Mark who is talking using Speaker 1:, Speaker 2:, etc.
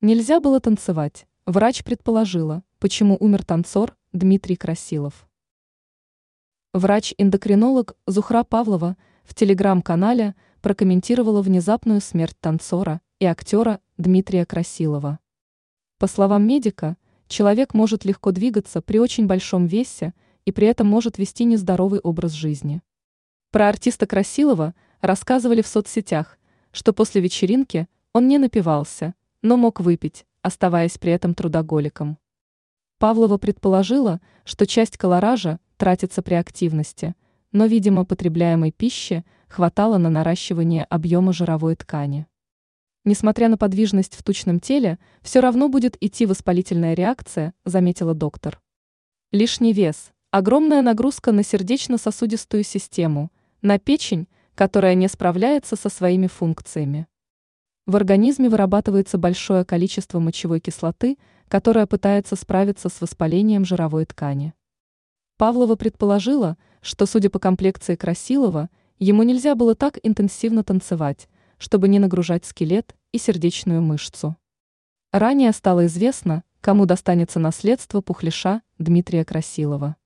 Speaker 1: Нельзя было танцевать. Врач предположила, почему умер танцор Дмитрий Красилов. Врач-эндокринолог Зухра Павлова в телеграм-канале прокомментировала внезапную смерть танцора и актера Дмитрия Красилова. По словам медика, человек может легко двигаться при очень большом весе и при этом может вести нездоровый образ жизни. Про артиста Красилова рассказывали в соцсетях, что после вечеринки он не напивался, но мог выпить, оставаясь при этом трудоголиком. Павлова предположила, что часть колоража тратится при активности, но, видимо, потребляемой пищи хватало на наращивание объема жировой ткани. Несмотря на подвижность в тучном теле, все равно будет идти воспалительная реакция, заметила доктор. Лишний вес, огромная нагрузка на сердечно-сосудистую систему, на печень, которая не справляется со своими функциями. В организме вырабатывается большое количество мочевой кислоты, которая пытается справиться с воспалением жировой ткани. Павлова предположила, что, судя по комплекции Красилова, ему нельзя было так интенсивно танцевать, чтобы не нагружать скелет и сердечную мышцу. Ранее стало известно, кому достанется наследство пухляша Дмитрия Красилова.